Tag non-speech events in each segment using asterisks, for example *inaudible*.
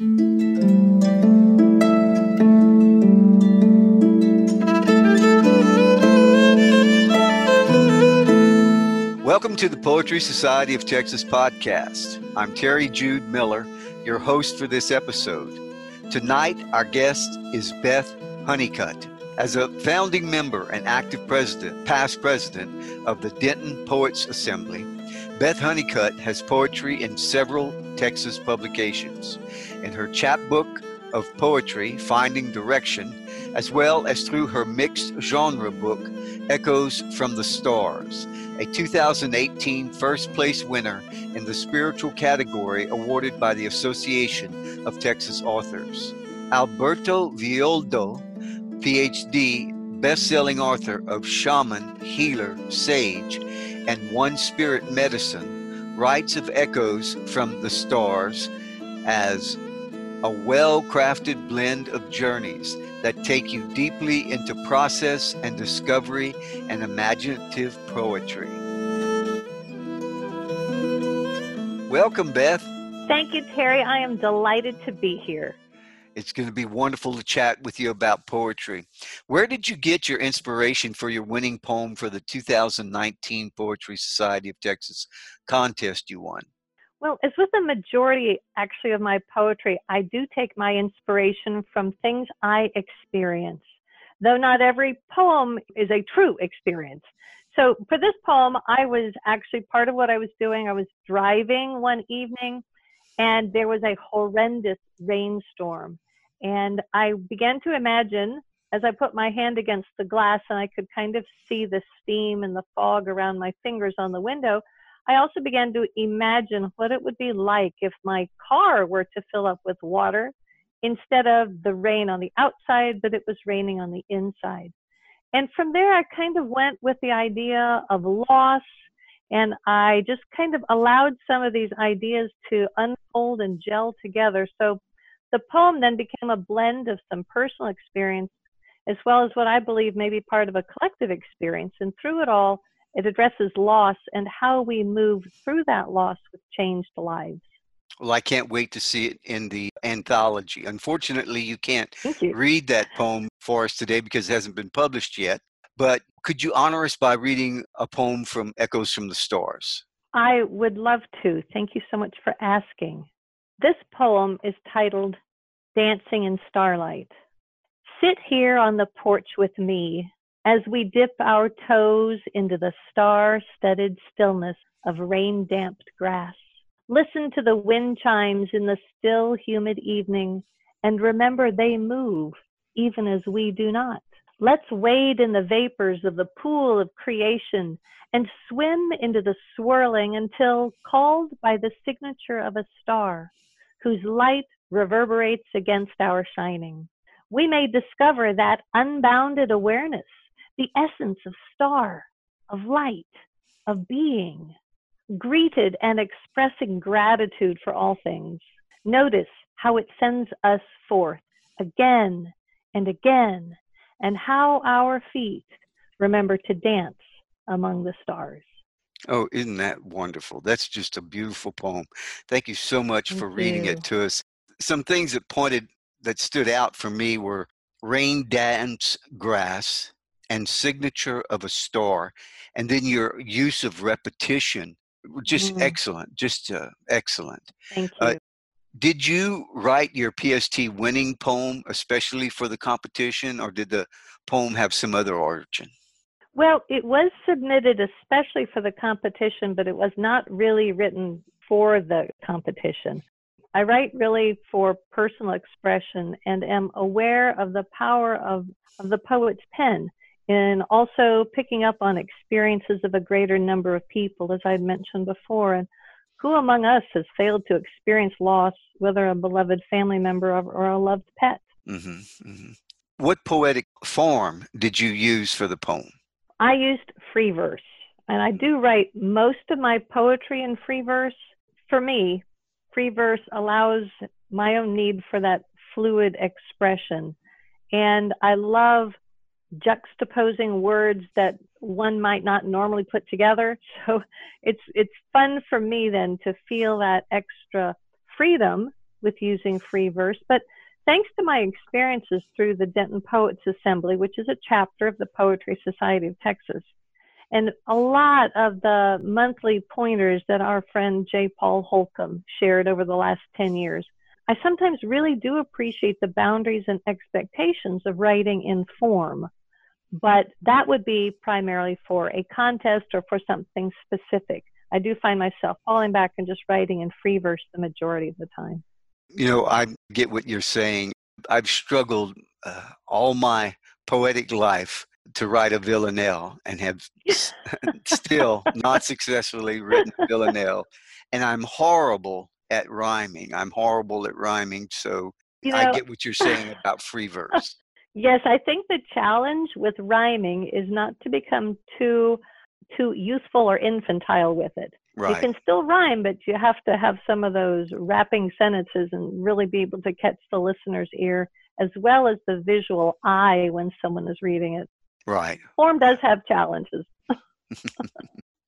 Welcome to the Poetry Society of Texas podcast. I'm Terry Jude Miller, your host for this episode. Tonight, our guest is Beth Honeycutt. As a founding member and active president, past president of the Denton Poets Assembly, Beth Honeycutt has poetry in several Texas publications. In her chapbook of poetry, Finding Direction, as well as through her mixed genre book, Echoes from the Stars, a 2018 first place winner in the spiritual category awarded by the Association of Texas Authors. Alberto Villoldo, PhD, best selling author of Shaman, Healer, Sage, and One Spirit Medicine, writes of echoes from the stars as a well crafted blend of journeys that take you deeply into process and discovery and imaginative poetry. Welcome, Beth. Thank you, Terry. I am delighted to be here. It's going to be wonderful to chat with you about poetry. Where did you get your inspiration for your winning poem for the 2019 Poetry Society of Texas contest you won? Well, as with the majority actually of my poetry, I do take my inspiration from things I experience, though not every poem is a true experience. So for this poem, I was actually part of what I was doing. I was driving one evening and there was a horrendous rainstorm. And I began to imagine as I put my hand against the glass and I could kind of see the steam and the fog around my fingers on the window, I also began to imagine what it would be like if my car were to fill up with water instead of the rain on the outside, but it was raining on the inside. And from there, I kind of went with the idea of loss, and I just kind of allowed some of these ideas to unfold and gel together. So the poem then became a blend of some personal experience as well as what I believe may be part of a collective experience. And through it all, it addresses loss and how we move through that loss with changed lives. Well, I can't wait to see it in the anthology. Unfortunately, you can't you. read that poem for us today because it hasn't been published yet. But could you honor us by reading a poem from Echoes from the Stars? I would love to. Thank you so much for asking. This poem is titled Dancing in Starlight. Sit here on the porch with me as we dip our toes into the star studded stillness of rain damped grass. Listen to the wind chimes in the still, humid evening and remember they move even as we do not. Let's wade in the vapors of the pool of creation and swim into the swirling until called by the signature of a star whose light reverberates against our shining. We may discover that unbounded awareness, the essence of star, of light, of being, greeted and expressing gratitude for all things. Notice how it sends us forth again and again, and how our feet remember to dance among the stars. Oh, isn't that wonderful? That's just a beautiful poem. Thank you so much Thank for reading it to us. Some things that pointed that stood out for me were rain dance grass and signature of a star and then your use of repetition just Mhm. excellent just uh, excellent Thank you. Uh, did you write your pst winning poem especially for the competition or did the poem have some other origin Well, it was submitted especially for the competition, but it was not really written for the competition. I write really for personal expression and am aware of the power of, of the poet's pen in also picking up on experiences of a greater number of people, as I mentioned before. And who among us has failed to experience loss, whether a beloved family member or, a loved pet? hmm hmm what poetic form did you use for the poem I used free verse, and I do write most of my poetry in free verse. For me, free verse allows my own need for that fluid expression. And I love juxtaposing words that one might not normally put together. *laughs* So it's it's fun for me then to feel that extra freedom with using free verse, but thanks to my experiences through the Denton Poets Assembly, which is a chapter of the Poetry Society of Texas, and a lot of the monthly pointers that our friend J. Paul Holcomb shared over the last 10 years, I sometimes really do appreciate the boundaries and expectations of writing in form. But that would be primarily for a contest or for something specific. I do find myself falling back and just writing in free verse the majority of the time. You know, I get what you're saying. I've struggled uh, all my poetic life to write a villanelle and have *laughs* *laughs* still not successfully written a villanelle. And I'm horrible at rhyming. I'm horrible at rhyming. So you know, I get what you're *laughs* saying about free verse. Yes, I think the challenge with rhyming is not to become too too youthful or infantile with it. Right. You can still rhyme, but you have to have some of those wrapping sentences and really be able to catch the listener's ear as well as the visual eye when someone is reading it. Right. Form does have challenges. *laughs*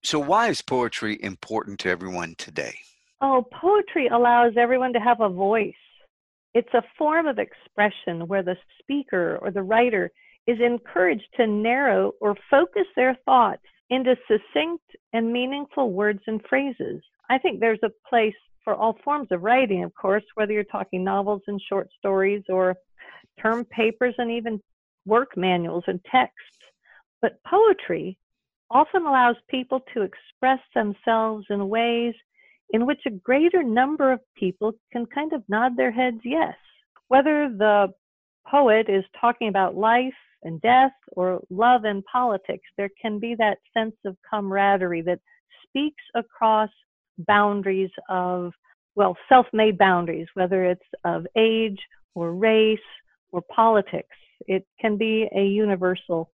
so, why is poetry important to everyone today? Oh, poetry allows everyone to have a voice. It's a form of expression where the speaker or the writer is encouraged to narrow or focus their thoughts into succinct and meaningful words and phrases. I think there's a place for all forms of writing, of course, whether you're talking novels and short stories or term papers and even work manuals and texts. But poetry often allows people to express themselves in ways in which a greater number of people can kind of nod their heads yes. Whether the poet is talking about life and death or love and politics, there can be that sense of camaraderie that speaks across boundaries of, well, self made boundaries, whether it's of age or race or politics. It can be a universal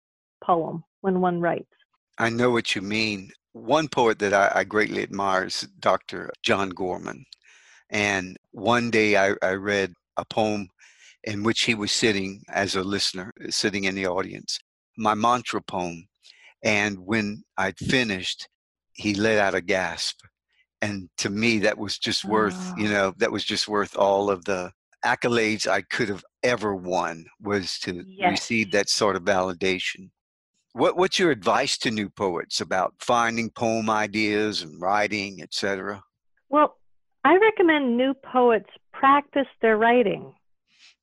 poem when one writes. I know what you mean. One poet that I, I greatly admire is Dr. John Gorman. And one day I, I read a poem in which he was sitting as a listener, uh, sitting in the audience, my mantra poem. And when I'd finished, he let out a gasp. And to me, that was just worth, oh. you ah. know, that was just worth all of the accolades I could have ever won was to yes. receive that sort of validation. What, what's your advice to new poets about finding poem ideas and writing, etc.? Well, I recommend new poets practice their writing.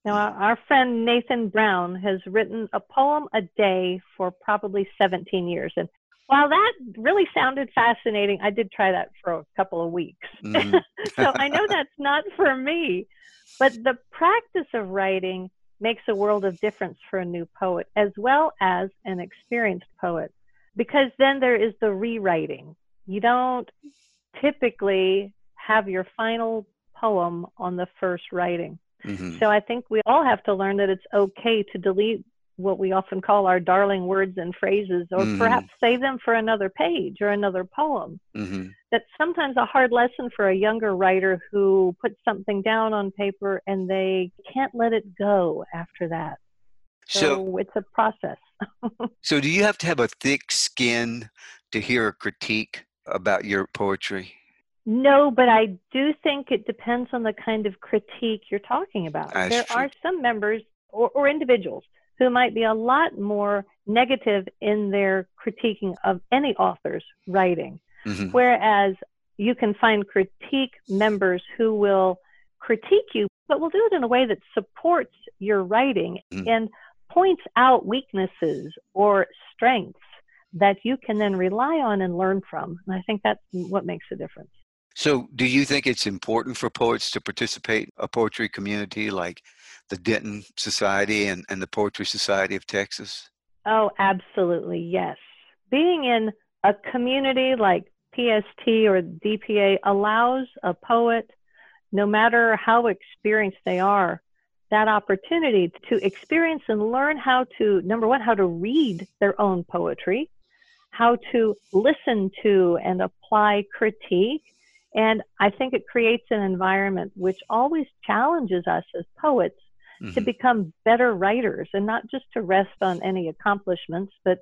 Now, our friend Nathan Brown has written a poem a day for probably 17 years. And while that really sounded fascinating, I did try that for a couple of weeks. Mm-hmm. *laughs* so I know that's not for me. But the practice of writing makes a world of difference for a new poet as well as an experienced poet because then there is the rewriting. You don't typically have your final poem on the first writing. Mm-hmm. So I think we all have to learn that it's okay to delete what we often call our darling words and phrases, or mm-hmm. perhaps save them for another page or another poem. Mm-hmm. That's sometimes a hard lesson for a younger writer who puts something down on paper and they can't let it go after that. So, so it's a process. *laughs* so, do you have to have a thick skin to hear a critique about your poetry? No, but I do think it depends on the kind of critique you're talking about. That's there true. are some members or, or individuals who might be a lot more negative in their critiquing of any author's writing. Mm-hmm. Whereas you can find critique members who will critique you, but will do it in a way that supports your writing mm-hmm. and points out weaknesses or strengths that you can then rely on and learn from. And I think that's what makes a difference. So, do you think it's important for poets to participate a poetry community like the Denton Society and, and the Poetry Society of Texas? Oh, absolutely, yes. Being in a community like PST or DPA allows a poet, no matter how experienced they are, that opportunity to experience and learn how to, number one, how to read their own poetry, how to listen to and apply critique. And I think it creates an environment which always challenges us as poets mm-hmm. to become better writers and not just to rest on any accomplishments, but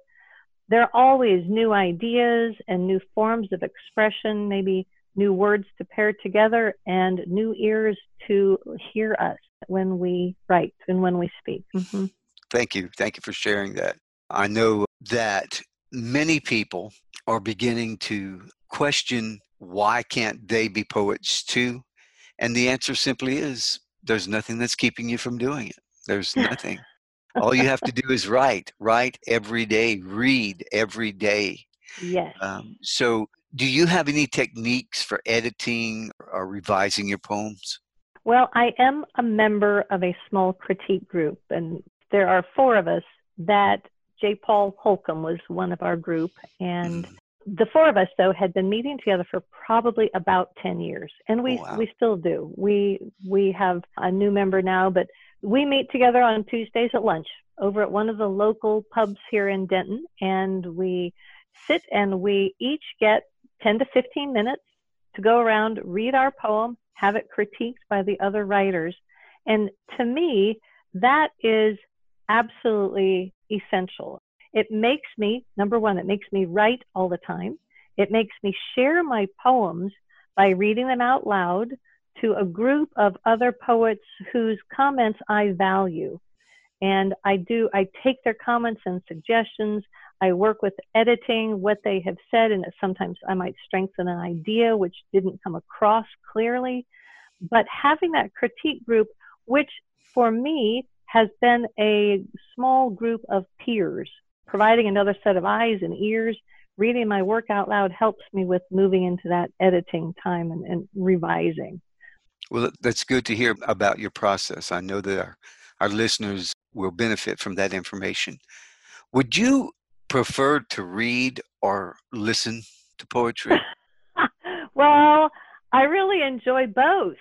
there are always new ideas and new forms of expression, maybe new words to pair together, and new ears to hear us when we write and when we speak. Mm-hmm. Thank you. Thank you for sharing that. I know that many people are beginning to question why can't they be poets too? And the answer simply is there's nothing that's keeping you from doing it. There's *laughs* nothing. All you have to do is write, write every day, read every day. Yes. Um, so, do you have any techniques for editing or revising your poems? Well, I am a member of a small critique group, and there are four of us that J. Paul Holcomb was one of our group, and mm. The four of us though had been meeting together for probably about 10 years and we oh, wow. we still do we we have a new member now but we meet together on tuesdays at lunch over at one of the local pubs here in denton and we sit and we each get 10 to 15 minutes to go around read our poem have it critiqued by the other writers and to me that is absolutely essential. It makes me, number one, it makes me write all the time. It makes me share my poems by reading them out loud to a group of other poets whose comments I value. And I do, I take their comments and suggestions. I work with editing what they have said, and sometimes I might strengthen an idea which didn't come across clearly. But having that critique group, which for me has been a small group of peers, providing another set of eyes and ears. Reading my work out loud helps me with moving into that editing time and, and revising. Well, that's good to hear about your process. I know that our, our listeners will benefit from that information. Would you prefer to read or listen to poetry? *laughs* well, I really enjoy both.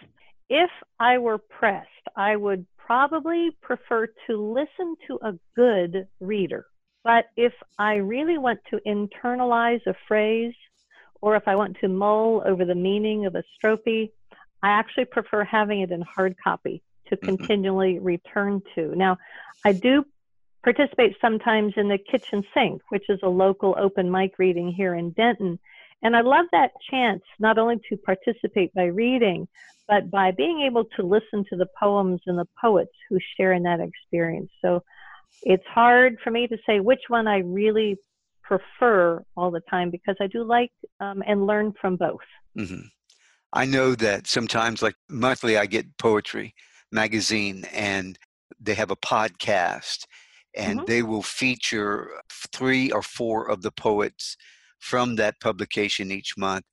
If I were pressed, I would probably prefer to listen to a good reader. But if I really want to internalize a phrase, or if I want to mull over the meaning of a strophe, I actually prefer having it in hard copy to mm-hmm. continually return to. Now, I do participate sometimes in the kitchen sink, which is a local open mic reading here in Denton. And I love that chance not only to participate by reading, but by being able to listen to the poems and the poets who share in that experience. So it's hard for me to say which one I really prefer all the time because I do like um, and learn from both. Mm-hmm. I know that sometimes, like monthly, I get poetry magazine and they have a podcast and mm-hmm. they will feature three or four of the poets from that publication each month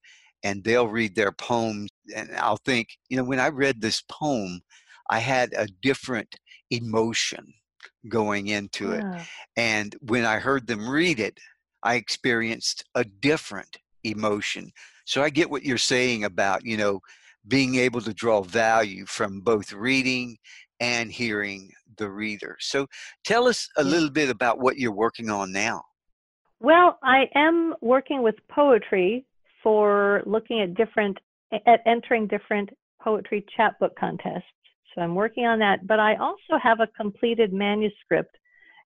and they'll read their poems and I'll think, you know, when I read this poem, I had a different emotion going into it. And when I heard them read it, I experienced a different emotion. So I get what you're saying about, you know, being able to draw value from both reading and hearing the reader. So tell us a little bit about what you're working on now. Well, I am working with poetry for looking at different at entering different poetry chapbook contests. So I'm working on that, but I also have a completed manuscript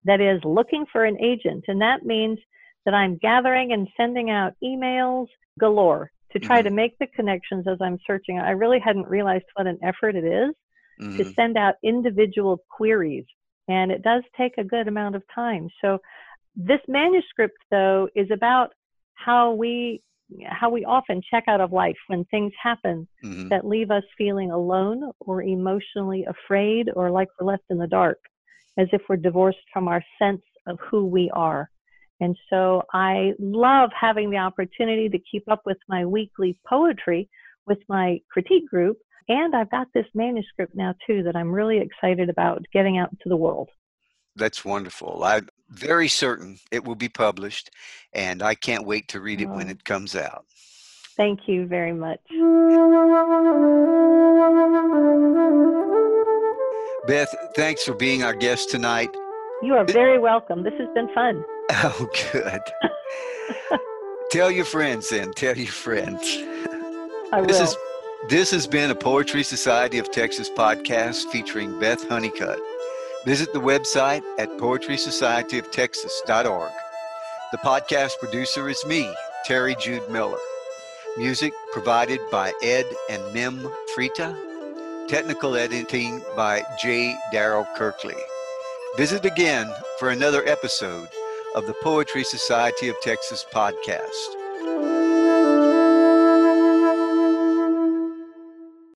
that is looking for an agent, and that means that I'm gathering and sending out emails galore to try mm-hmm. to make the connections as I'm searching. I really hadn't realized what an effort it is mm-hmm. to send out individual queries, and it does take a good amount of time. So this manuscript, though, is about how we how we often check out of life when things happen mm-hmm. that leave us feeling alone or emotionally afraid or like we're left in the dark, as if we're divorced from our sense of who we are. And so I love having the opportunity to keep up with my weekly poetry with my critique group. And I've got this manuscript now too that I'm really excited about getting out into the world. That's wonderful. I'm very certain it will be published, and I can't wait to read it when mm. it comes out. Thank you very much. Beth, thanks for being our guest tonight. You are very welcome. This has been fun. Oh, good. Tell your friends then. Tell your friends. I this will. Is, this has been a Poetry Society of Texas podcast featuring Beth Honeycutt. Visit the website at poetrysocietyoftexas.org. The podcast producer is me, Terry Jude Miller. Music provided by Ed and Mim Frita. Technical editing by J. Darrell Kirkley. Visit again for another episode of the Poetry Society of Texas podcast.